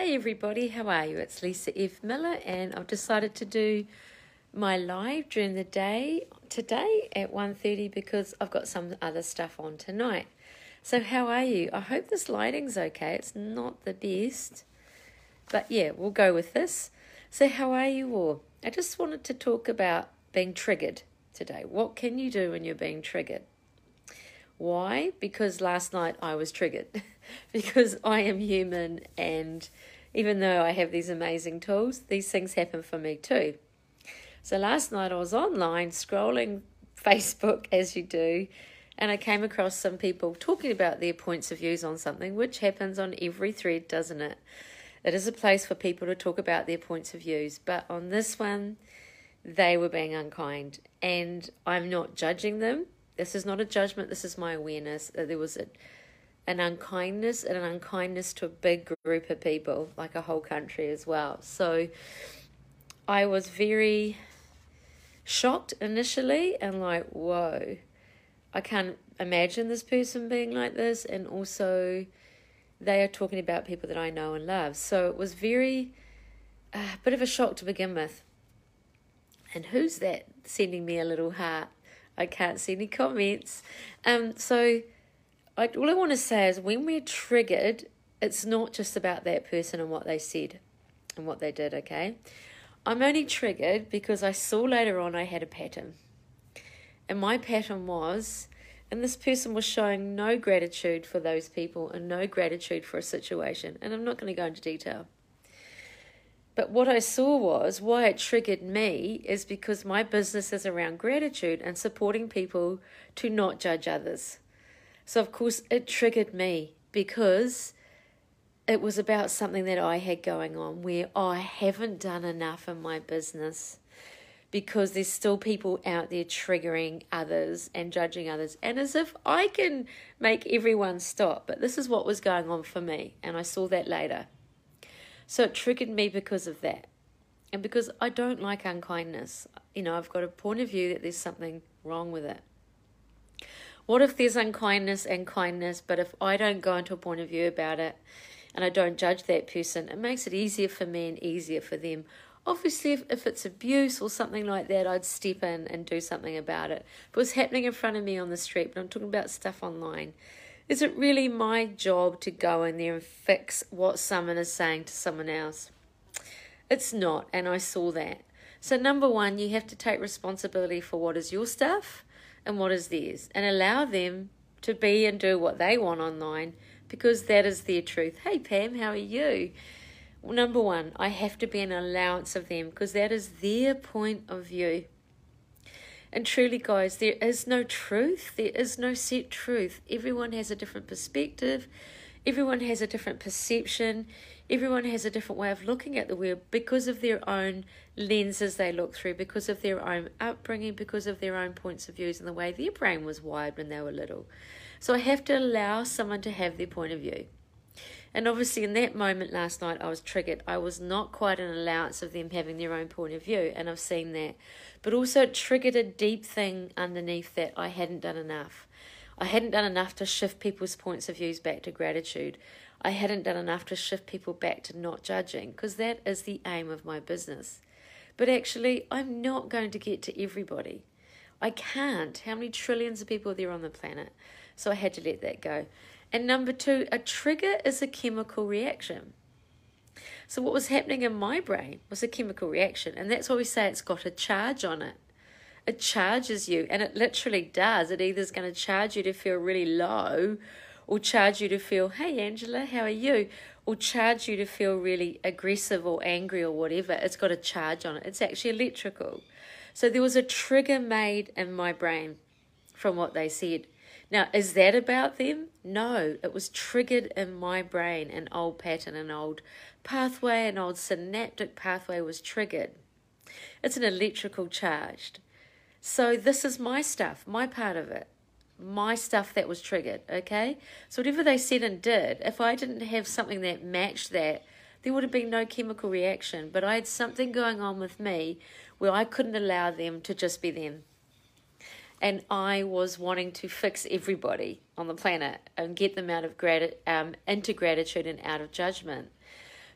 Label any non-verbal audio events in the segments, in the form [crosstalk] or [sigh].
Hey everybody, how are you? It's Lisa F. Miller, and I've decided to do my live during the day today at 1.30 because I've got some other stuff on tonight. So how are you? I hope this lighting's okay. It's not the best, but yeah, we'll go with this. So how are you all? I just wanted to talk about being triggered today. What can you do when you're being triggered? Why? Because last night I was triggered. [laughs] because I am human and even though I have these amazing tools, these things happen for me too. So last night I was online scrolling [laughs] Facebook as you do, and I came across some people talking about their points of views on something, which happens on every thread, doesn't it? It is a place for people to talk about their points of views, but on this one, they were being unkind, and I'm not judging them. This is not a judgment. This is my awareness. That there was a an unkindness and an unkindness to a big group of people, like a whole country as well. So I was very shocked initially and like, whoa, I can't imagine this person being like this. And also, they are talking about people that I know and love. So it was very, a uh, bit of a shock to begin with. And who's that sending me a little heart? I can't see any comments. Um, so I, all I want to say is when we're triggered, it's not just about that person and what they said and what they did, okay? I'm only triggered because I saw later on I had a pattern. And my pattern was, and this person was showing no gratitude for those people and no gratitude for a situation. And I'm not going to go into detail. But what I saw was why it triggered me is because my business is around gratitude and supporting people to not judge others. So, of course, it triggered me because it was about something that I had going on where I haven't done enough in my business because there's still people out there triggering others and judging others. And as if I can make everyone stop. But this is what was going on for me, and I saw that later. So it triggered me because of that. And because I don't like unkindness. You know, I've got a point of view that there's something wrong with it. What if there's unkindness and kindness, but if I don't go into a point of view about it and I don't judge that person, it makes it easier for me and easier for them. Obviously, if, if it's abuse or something like that, I'd step in and do something about it. If it was happening in front of me on the street, but I'm talking about stuff online, is it really my job to go in there and fix what someone is saying to someone else? It's not, and I saw that. So, number one, you have to take responsibility for what is your stuff and what is theirs and allow them to be and do what they want online because that is their truth. Hey, Pam, how are you? Number one, I have to be an allowance of them because that is their point of view. And truly, guys, there is no truth. There is no set truth. Everyone has a different perspective. Everyone has a different perception. Everyone has a different way of looking at the world because of their own lenses they look through, because of their own upbringing, because of their own points of views and the way their brain was wired when they were little. So I have to allow someone to have their point of view. And obviously, in that moment last night, I was triggered. I was not quite an allowance of them having their own point of view, and I've seen that. But also, it triggered a deep thing underneath that I hadn't done enough. I hadn't done enough to shift people's points of views back to gratitude. I hadn't done enough to shift people back to not judging because that is the aim of my business. But actually, I'm not going to get to everybody. I can't. How many trillions of people are there on the planet? So I had to let that go. And number two, a trigger is a chemical reaction. So what was happening in my brain was a chemical reaction, and that's why we say it's got a charge on it. It charges you, and it literally does. It either is going to charge you to feel really low or charge you to feel, hey, Angela, how are you? Or charge you to feel really aggressive or angry or whatever. It's got a charge on it. It's actually electrical. So there was a trigger made in my brain from what they said. Now, is that about them? No, it was triggered in my brain. An old pattern, an old pathway, an old synaptic pathway was triggered. It's an electrical charged. So, this is my stuff, my part of it my stuff that was triggered, okay? So whatever they said and did, if I didn't have something that matched that, there would have been no chemical reaction. But I had something going on with me where I couldn't allow them to just be them. And I was wanting to fix everybody on the planet and get them out of grat- um, into gratitude and out of judgment.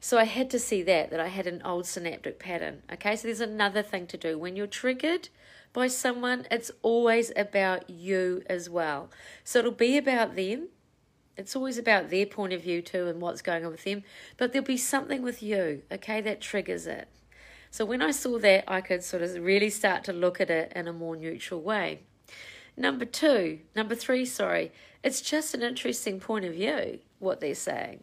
So I had to see that, that I had an old synaptic pattern. Okay, so there's another thing to do. When you're triggered by someone, it's always about you as well. So it'll be about them. It's always about their point of view too and what's going on with them. But there'll be something with you, okay, that triggers it. So when I saw that, I could sort of really start to look at it in a more neutral way. Number two, number three, sorry, it's just an interesting point of view, what they're saying.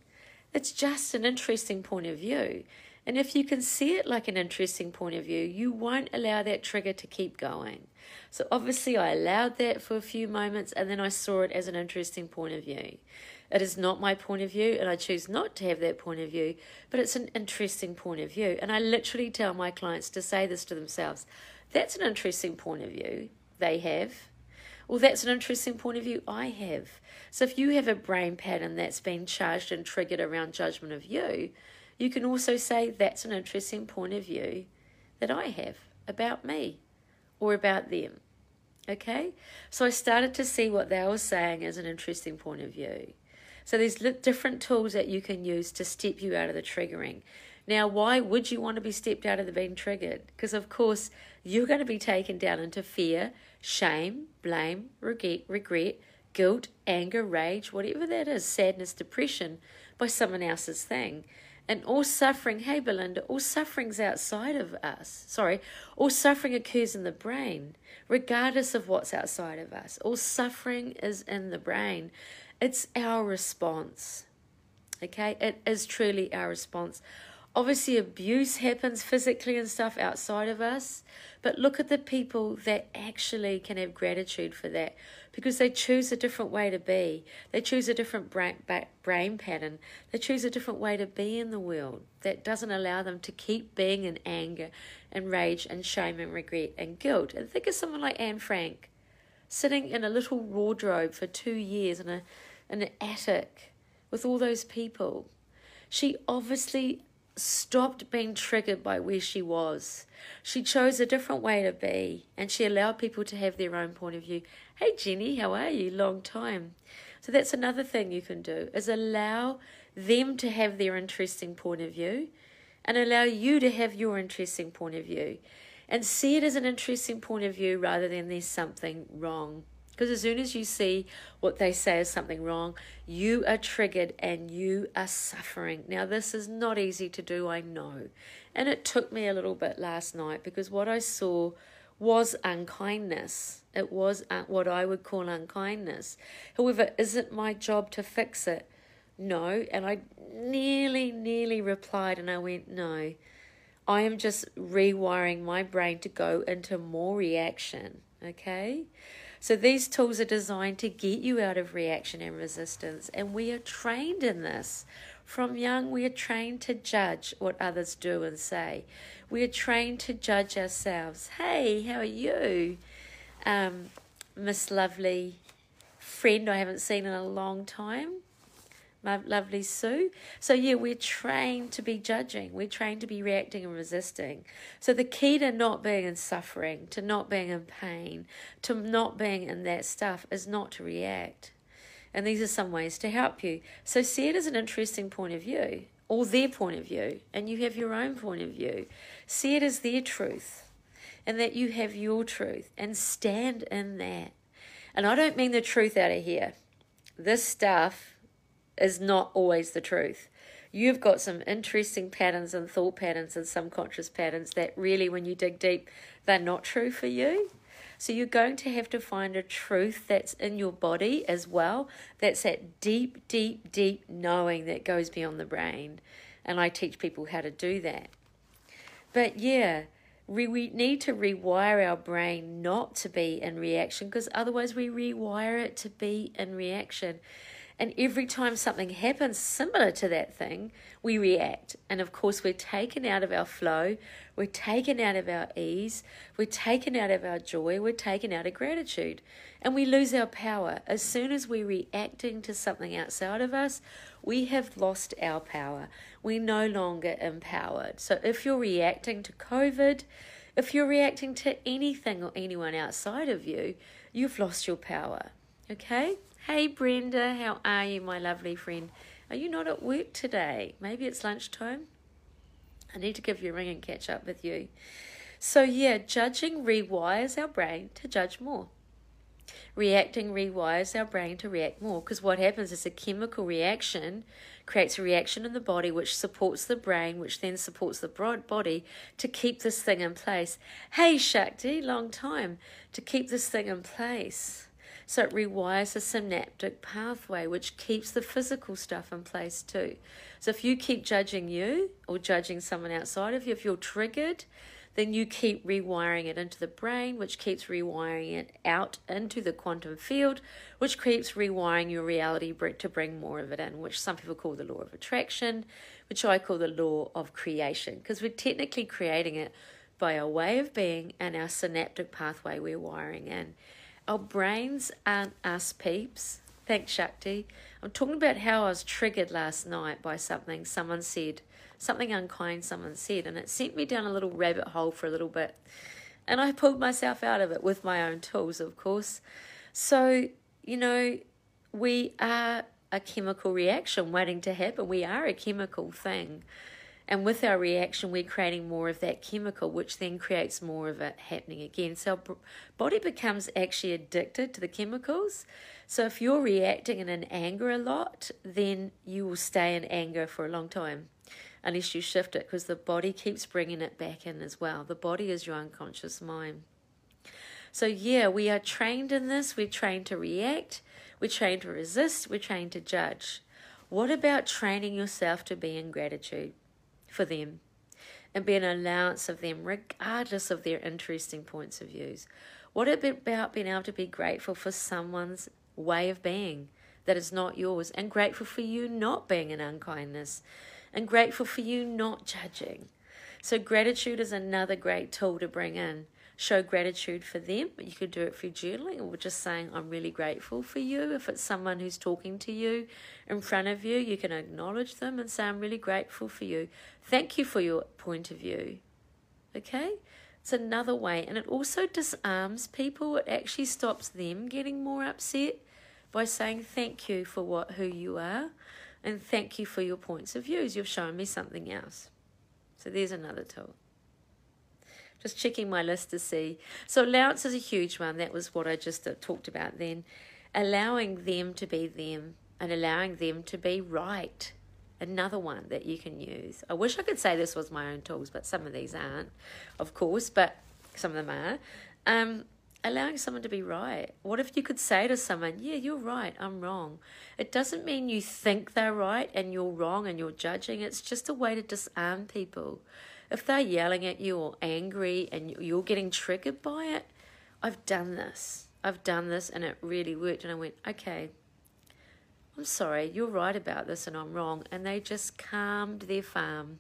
It's just an interesting point of view. And if you can see it like an interesting point of view, you won't allow that trigger to keep going. So obviously, I allowed that for a few moments and then I saw it as an interesting point of view. It is not my point of view, and I choose not to have that point of view, but it's an interesting point of view. And I literally tell my clients to say this to themselves that's an interesting point of view they have. Well, that's an interesting point of view I have. So if you have a brain pattern that's been charged and triggered around judgment of you, you can also say that's an interesting point of view that I have about me or about them. Okay? So I started to see what they were saying as an interesting point of view. So there's different tools that you can use to step you out of the triggering. Now, why would you want to be stepped out of the being triggered? Because, of course, you're going to be taken down into fear, shame, blame, regret, regret, guilt, anger, rage, whatever that is, sadness, depression, by someone else's thing. And all suffering, hey Belinda, all suffering's outside of us. Sorry, all suffering occurs in the brain, regardless of what's outside of us. All suffering is in the brain. It's our response. Okay? It is truly our response. Obviously, abuse happens physically and stuff outside of us, but look at the people that actually can have gratitude for that because they choose a different way to be. They choose a different brain, brain pattern. They choose a different way to be in the world that doesn't allow them to keep being in anger and rage and shame and regret and guilt. And think of someone like Anne Frank sitting in a little wardrobe for two years in, a, in an attic with all those people. She obviously stopped being triggered by where she was. She chose a different way to be and she allowed people to have their own point of view. Hey Jenny, how are you? Long time. So that's another thing you can do is allow them to have their interesting point of view and allow you to have your interesting point of view and see it as an interesting point of view rather than there's something wrong. Because as soon as you see what they say is something wrong, you are triggered and you are suffering. Now, this is not easy to do, I know. And it took me a little bit last night because what I saw was unkindness. It was what I would call unkindness. However, is it my job to fix it? No. And I nearly, nearly replied and I went, no. I am just rewiring my brain to go into more reaction. Okay? So these tools are designed to get you out of reaction and resistance, and we are trained in this. From young, we are trained to judge what others do and say. We are trained to judge ourselves. Hey, how are you? Um, Miss Lovely friend I haven't seen in a long time my lovely Sue. So, yeah, we're trained to be judging, we're trained to be reacting and resisting. So, the key to not being in suffering, to not being in pain, to not being in that stuff is not to react. And these are some ways to help you. So, see it as an interesting point of view or their point of view, and you have your own point of view. See it as their truth and that you have your truth and stand in that. And I don't mean the truth out of here. This stuff is not always the truth. You've got some interesting patterns and thought patterns and subconscious patterns that really, when you dig deep, they're not true for you. So you're going to have to find a truth that's in your body as well. That's that deep, deep, deep knowing that goes beyond the brain. And I teach people how to do that. But yeah, we, need to rewire our brain not to be in reaction because otherwise we rewire it to be in reaction. And every time something happens similar to that thing, we react. And of course, we're taken out of our flow, we're taken out of our ease, we're taken out of our joy, we're taken out of gratitude, and we lose our power. As soon as we're reacting to something outside of us, we have lost our power. We're no longer empowered. So if you're reacting to COVID, if you're reacting to anything or anyone outside of you, you've lost your power. Okay? Hey Brenda, how are you, my lovely friend? Are you not at work today? Maybe it's lunchtime. I need to give you a ring and catch up with you. So, yeah, judging rewires our brain to judge more. Reacting rewires our brain to react more because what happens is a chemical reaction creates a reaction in the body which supports the brain, which then supports the body to keep this thing in place. Hey, Shakti, long time to keep this thing in place. So it rewires the synaptic pathway, which keeps the physical stuff in place too. So if you keep judging you or judging someone outside of you, if you're triggered, then you keep rewiring it into the brain, which keeps rewiring it out into the quantum field, which keeps rewiring your reality to bring more of it in, which some people call the law of attraction, which I call the law of creation, because we're technically creating it by our way of being and our synaptic pathway we're wiring in. Our brains aren't us peeps. Thanks, Shakti. I'm talking about how I was triggered last night by something someone said, something unkind someone said, and it sent me down a little rabbit hole for a little bit. And I pulled myself out of it with my own tools, of course. So, you know, we are a chemical reaction waiting to happen. We are a chemical thing. And with our reaction, we're creating more of that chemical, which then creates more of it happening again. So our body becomes actually addicted to the chemicals. So if you're reacting in an anger a lot, then you will stay in anger for a long time unless you shift it because the body keeps bringing it back in as well. The body is your unconscious mind. So, yeah, we are trained in this. We're trained to react, we're trained to resist, we're trained to judge. What about training yourself to be in gratitude? For them and be an allowance of them, regardless of their interesting points of views. What about being able to be grateful for someone's way of being that is not yours, and grateful for you not being an unkindness, and grateful for you not judging? So, gratitude is another great tool to bring in show gratitude for them. You could do it through journaling or just saying, I'm really grateful for you. If it's someone who's talking to you in front of you, you can acknowledge them and say, I'm really grateful for you. Thank you for your point of view. Okay? It's another way. And it also disarms people. It actually stops them getting more upset by saying thank you for what who you are and thank you for your points of views. You've shown me something else. So there's another tool. Just checking my list to see. So allowance is a huge one. That was what I just uh, talked about then. Allowing them to be them and allowing them to be right. Another one that you can use. I wish I could say this was my own tools, but some of these aren't, of course, but some of them are. Um, allowing someone to be right. What if you could say to someone, Yeah, you're right, I'm wrong? It doesn't mean you think they're right and you're wrong and you're judging. It's just a way to disarm people if they're yelling at you or angry and you're getting triggered by it, I've done this. I've done this and it really worked. And I went, okay, I'm sorry, you're right about this and I'm wrong. And they just calmed their farm.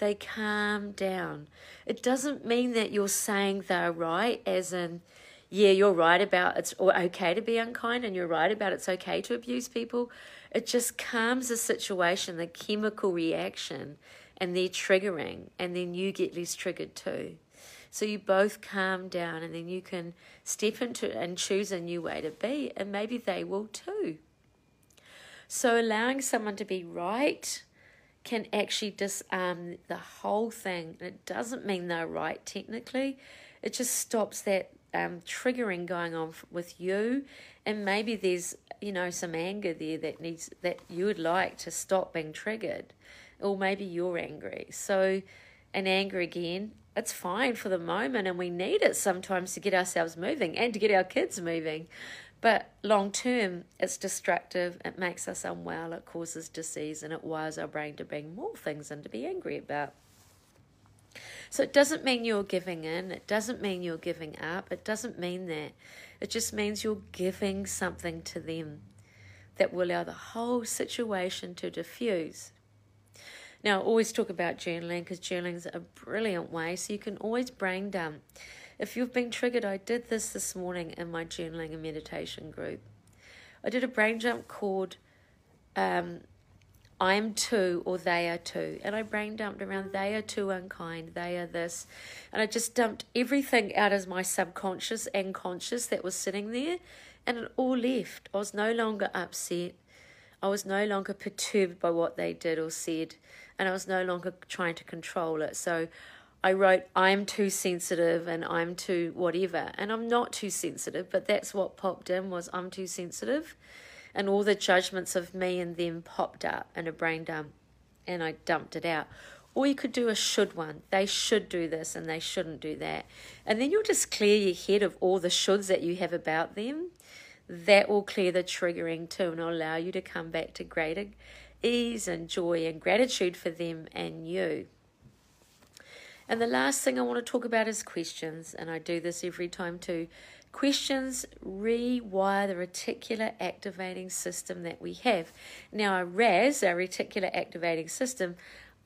They calmed down. It doesn't mean that you're saying they're right, as in, yeah, you're right about it's okay to be unkind and you're right about it's okay to abuse people. It just calms the situation, the chemical reaction and they're triggering, and then you get less triggered too. So you both calm down, and then you can step into and choose a new way to be, and maybe they will too. So allowing someone to be right can actually disarm the whole thing. It doesn't mean they're right technically, it just stops that um, triggering going on with you. And maybe there's, you know, some anger there that needs that you would like to stop being triggered or maybe you're angry. So, and anger again, it's fine for the moment, and we need it sometimes to get ourselves moving and to get our kids moving. But long term, it's destructive, it makes us unwell, it causes disease, and it wires our brain to bring more things and to be angry about. So it doesn't mean you're giving in, it doesn't mean you're giving up, it doesn't mean that. It just means you're giving something to them that will allow the whole situation to diffuse. Now, I always talk about journaling because journaling is a brilliant way. So you can always brain dump. If you've been triggered, I did this this morning in my journaling and meditation group. I did a brain dump called um, I'm two or they are two. And I brain dumped around they are too unkind, they are this. And I just dumped everything out as my subconscious and conscious that was sitting there. And it all left. I was no longer upset. I was no longer perturbed by what they did or said, and I was no longer trying to control it. So I wrote, I'm too sensitive and I'm too whatever. And I'm not too sensitive, but that's what popped in was I'm too sensitive. And all the judgments of me and them popped up in a brain dump and I dumped it out. Or you could do a should one. They should do this and they shouldn't do that. And then you'll just clear your head of all the shoulds that you have about them. That will clear the triggering too and allow you to come back to greater ease and joy and gratitude for them and you. And the last thing I want to talk about is questions, and I do this every time too. Questions rewire the reticular activating system that we have. Now, our RAS, our reticular activating system,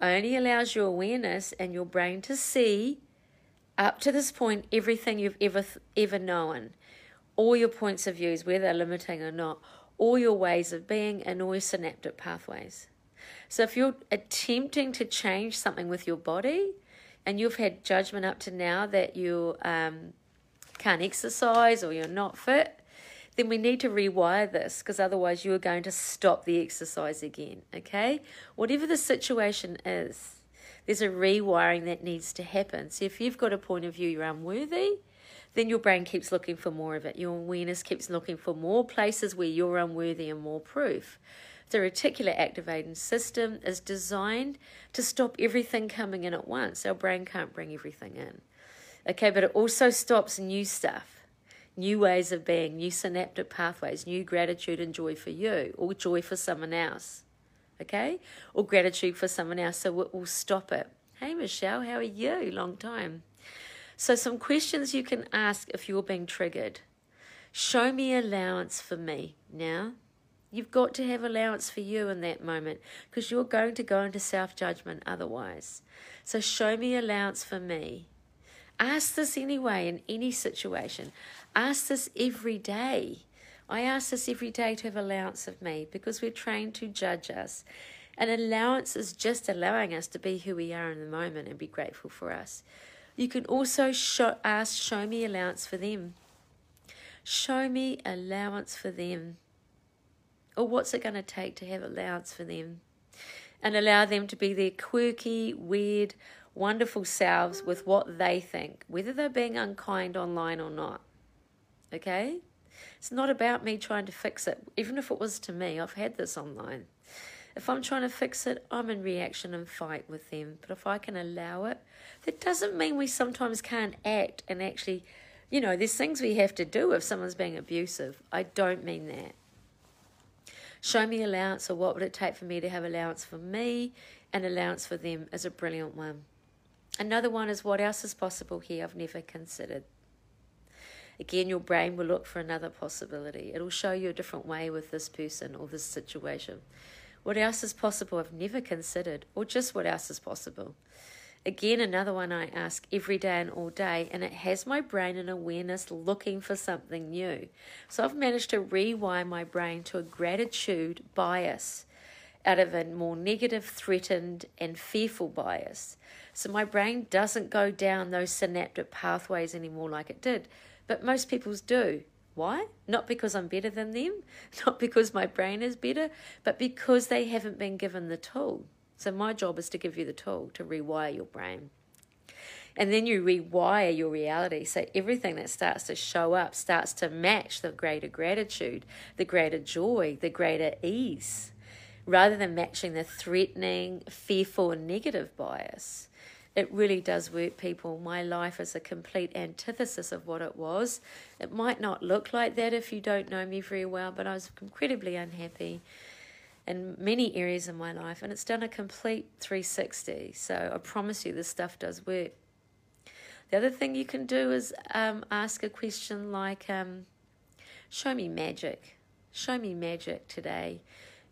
only allows your awareness and your brain to see up to this point everything you've ever ever known, all your points of views, whether limiting or not, all your ways of being, and all your synaptic pathways. So, if you're attempting to change something with your body, and you've had judgment up to now that you um, can't exercise or you're not fit, then we need to rewire this because otherwise you are going to stop the exercise again. Okay? Whatever the situation is, there's a rewiring that needs to happen. So if you've got a point of view you're unworthy, then your brain keeps looking for more of it. Your awareness keeps looking for more places where you're unworthy and more proof. The reticular activating system is designed to stop everything coming in at once. Our brain can't bring everything in. Okay, but it also stops new stuff, new ways of being, new synaptic pathways, new gratitude and joy for you, or joy for someone else. Okay, or gratitude for someone else. So it will stop it. Hey, Michelle, how are you? Long time. So, some questions you can ask if you're being triggered. Show me allowance for me now. You've got to have allowance for you in that moment because you're going to go into self judgment otherwise. So show me allowance for me. Ask this anyway in any situation. Ask this every day. I ask this every day to have allowance of me because we're trained to judge us. And allowance is just allowing us to be who we are in the moment and be grateful for us. You can also show, ask, show me allowance for them. Show me allowance for them or what's it going to take to have allowance for them and allow them to be their quirky, weird, wonderful selves with what they think, whether they're being unkind online or not. Okay? It's not about me trying to fix it, even if it was to me. I've had this online. If I'm trying to fix it, I'm in reaction and fight with them. But if I can allow it, that doesn't mean we sometimes can't act and actually, you know, there's things we have to do if someone's being abusive. I don't mean that. Show me allowance, or what would it take for me to have allowance for me and allowance for them is a brilliant one. Another one is what else is possible here I've never considered. Again, your brain will look for another possibility. It'll show you a different way with this person or this situation. What else is possible I've never considered, or just what else is possible? Again, another one I ask every day and all day, and it has my brain and awareness looking for something new. So I've managed to rewire my brain to a gratitude bias out of a more negative, threatened, and fearful bias. So my brain doesn't go down those synaptic pathways anymore like it did, but most people's do. Why? Not because I'm better than them, [laughs] not because my brain is better, but because they haven't been given the tool. So my job is to give you the tool to rewire your brain. And then you rewire your reality. So everything that starts to show up starts to match the greater gratitude, the greater joy, the greater ease, rather than matching the threatening, fearful, negative bias. It really does work, people. My life is a complete antithesis of what it was. It might not look like that if you don't know me very well, but I was incredibly unhappy in many areas of my life, and it's done a complete 360. So I promise you, this stuff does work. The other thing you can do is um, ask a question like, um, Show me magic. Show me magic today.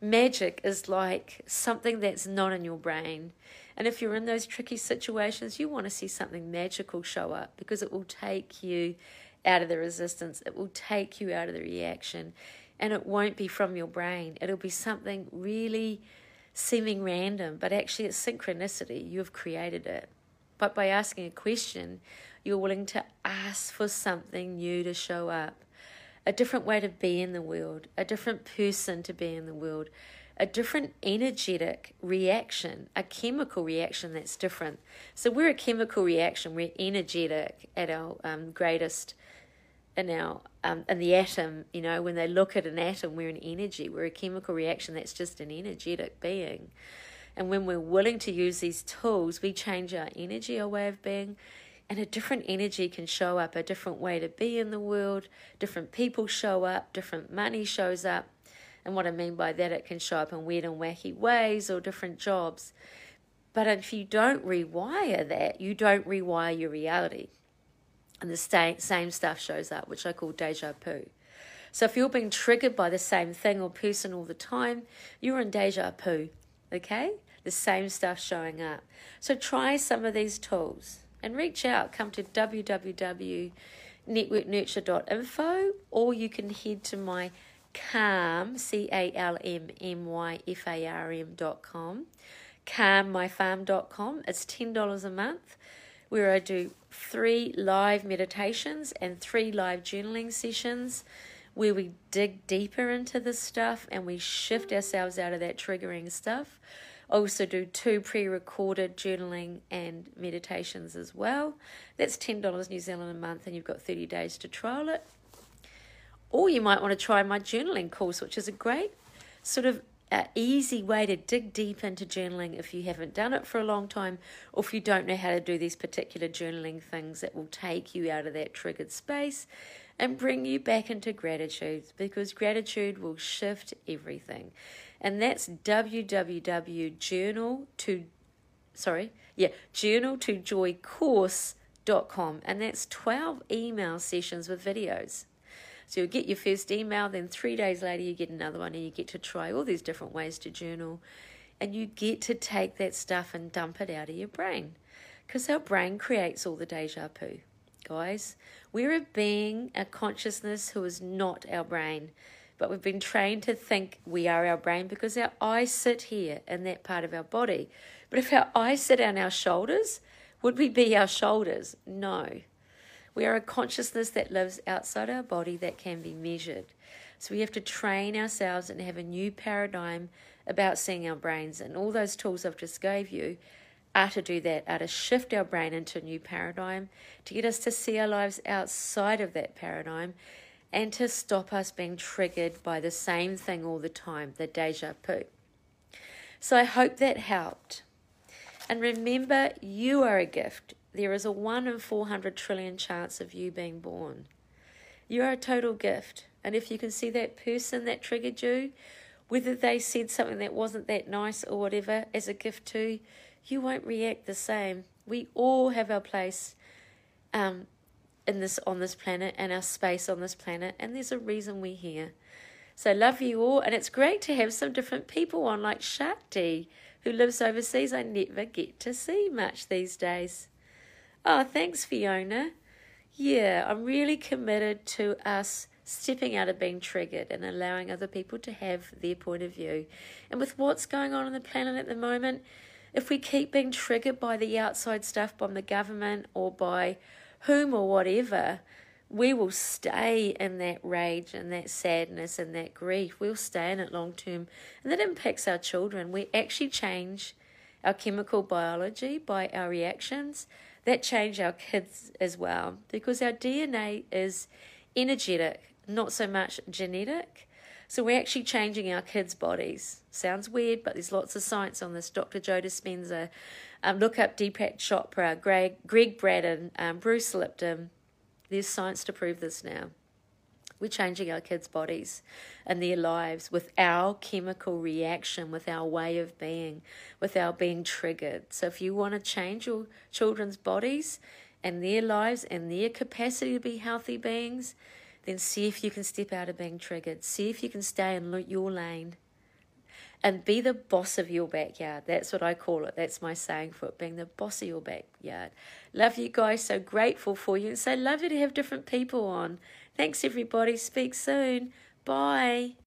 Magic is like something that's not in your brain. And if you're in those tricky situations, you want to see something magical show up because it will take you out of the resistance, it will take you out of the reaction and it won't be from your brain. It'll be something really seeming random, but actually it's synchronicity. You have created it. But by asking a question, you're willing to ask for something new to show up, a different way to be in the world, a different person to be in the world, a different energetic reaction, a chemical reaction that's different. So we're a chemical reaction, we're energetic at our um, greatest in our um, in the atom, you know, when they look at an atom, we're an energy. We're a chemical reaction that's just an energetic being. And when we're willing to use these tools, we change our energy, our way of being, and a different energy can show up, a different way to be in the world. Different people show up, different money shows up. And what I mean by that, it can show up in weird and wacky ways or different jobs. But if you don't rewire that, you don't rewire your reality and the same stuff shows up, which I call deja vu. So if you're being triggered by the same thing or person all the time, you're in deja vu, okay? The same stuff showing up. So try some of these tools and reach out. Come to www.networknurture.info or you can head to my calm, C A L M M Y F A R M dot com, calmmyfarm.com. It's $10 a month where I do three live meditations and three live journaling sessions where we dig deeper into this stuff and we shift ourselves out of that triggering stuff. Also do two pre recorded journaling and meditations as well. That's $10 New Zealand a month, and you've got 30 days to trial it. Or you might want to try my journaling course, which is a great sort of an easy way to dig deep into journaling if you haven't done it for a long time or if you don't know how to do these particular journaling things that will take you out of that triggered space and bring you back into gratitude because gratitude will shift everything. And that's www.journal to sorry, yeah, journal to joy course.com and that's 12 email sessions with videos. So you'll get your first email, then three days later you get another one, and you get to try all these different ways to journal. And you get to take that stuff and dump it out of your brain. Because our brain creates all the deja vu. Guys, we're a being, a consciousness who is not our brain. But we've been trained to think we are our brain because our eyes sit here in that part of our body. But if our eyes sit on our shoulders, would we be our shoulders? No. We are a consciousness that lives outside our body that can be measured. So we have to train ourselves and have a new paradigm about seeing our brains. And all those tools I've just gave you are to do that, are to shift our brain into a new paradigm, to get us to see our lives outside of that paradigm, and to stop us being triggered by the same thing all the time, the deja vu. So I hope that helped. And remember, you are a gift. There is a 1 in 400 trillion chance of you being born. You are a total gift. And if you can see that person that triggered you, whether they said something that wasn't that nice or whatever, as a gift too, you won't react the same. We all have our place um, in this on this planet and our space on this planet, and there's a reason we're here. So love you all, and it's great to have some different people on, like Shakti, who lives overseas. I never get to see much these days. Oh, thanks, Fiona. Yeah, I'm really committed to us stepping out of being triggered and allowing other people to have their point of view. And with what's going on on the planet at the moment, if we keep being triggered by the outside stuff by the government or by whom or whatever, we will stay in that rage and that sadness and that grief. We'll stay in it long term. And that impacts our children. We actually change our chemical biology by our reactions that change our kids as well because our DNA is energetic, not so much genetic. So we're actually changing our kids' bodies. Sounds weird, but there's lots of science on this. Dr. Joe Dispenza, um, look up Deepak Chopra, Greg, Gregg Braden, um, Bruce Lipton. There's science to prove this now. We're changing our kids' bodies and their lives with our chemical reaction, with our way of being, with our being triggered. So, if you want to change your children's bodies and their lives and their capacity to be healthy beings, then see if you can step out of being triggered. See if you can stay in your lane and be the boss of your backyard. That's what I call it. That's my saying for it, being the boss of your backyard. Love you guys. So grateful for you. And so lovely to have different people on. Thanks, everybody. Speak soon. Bye.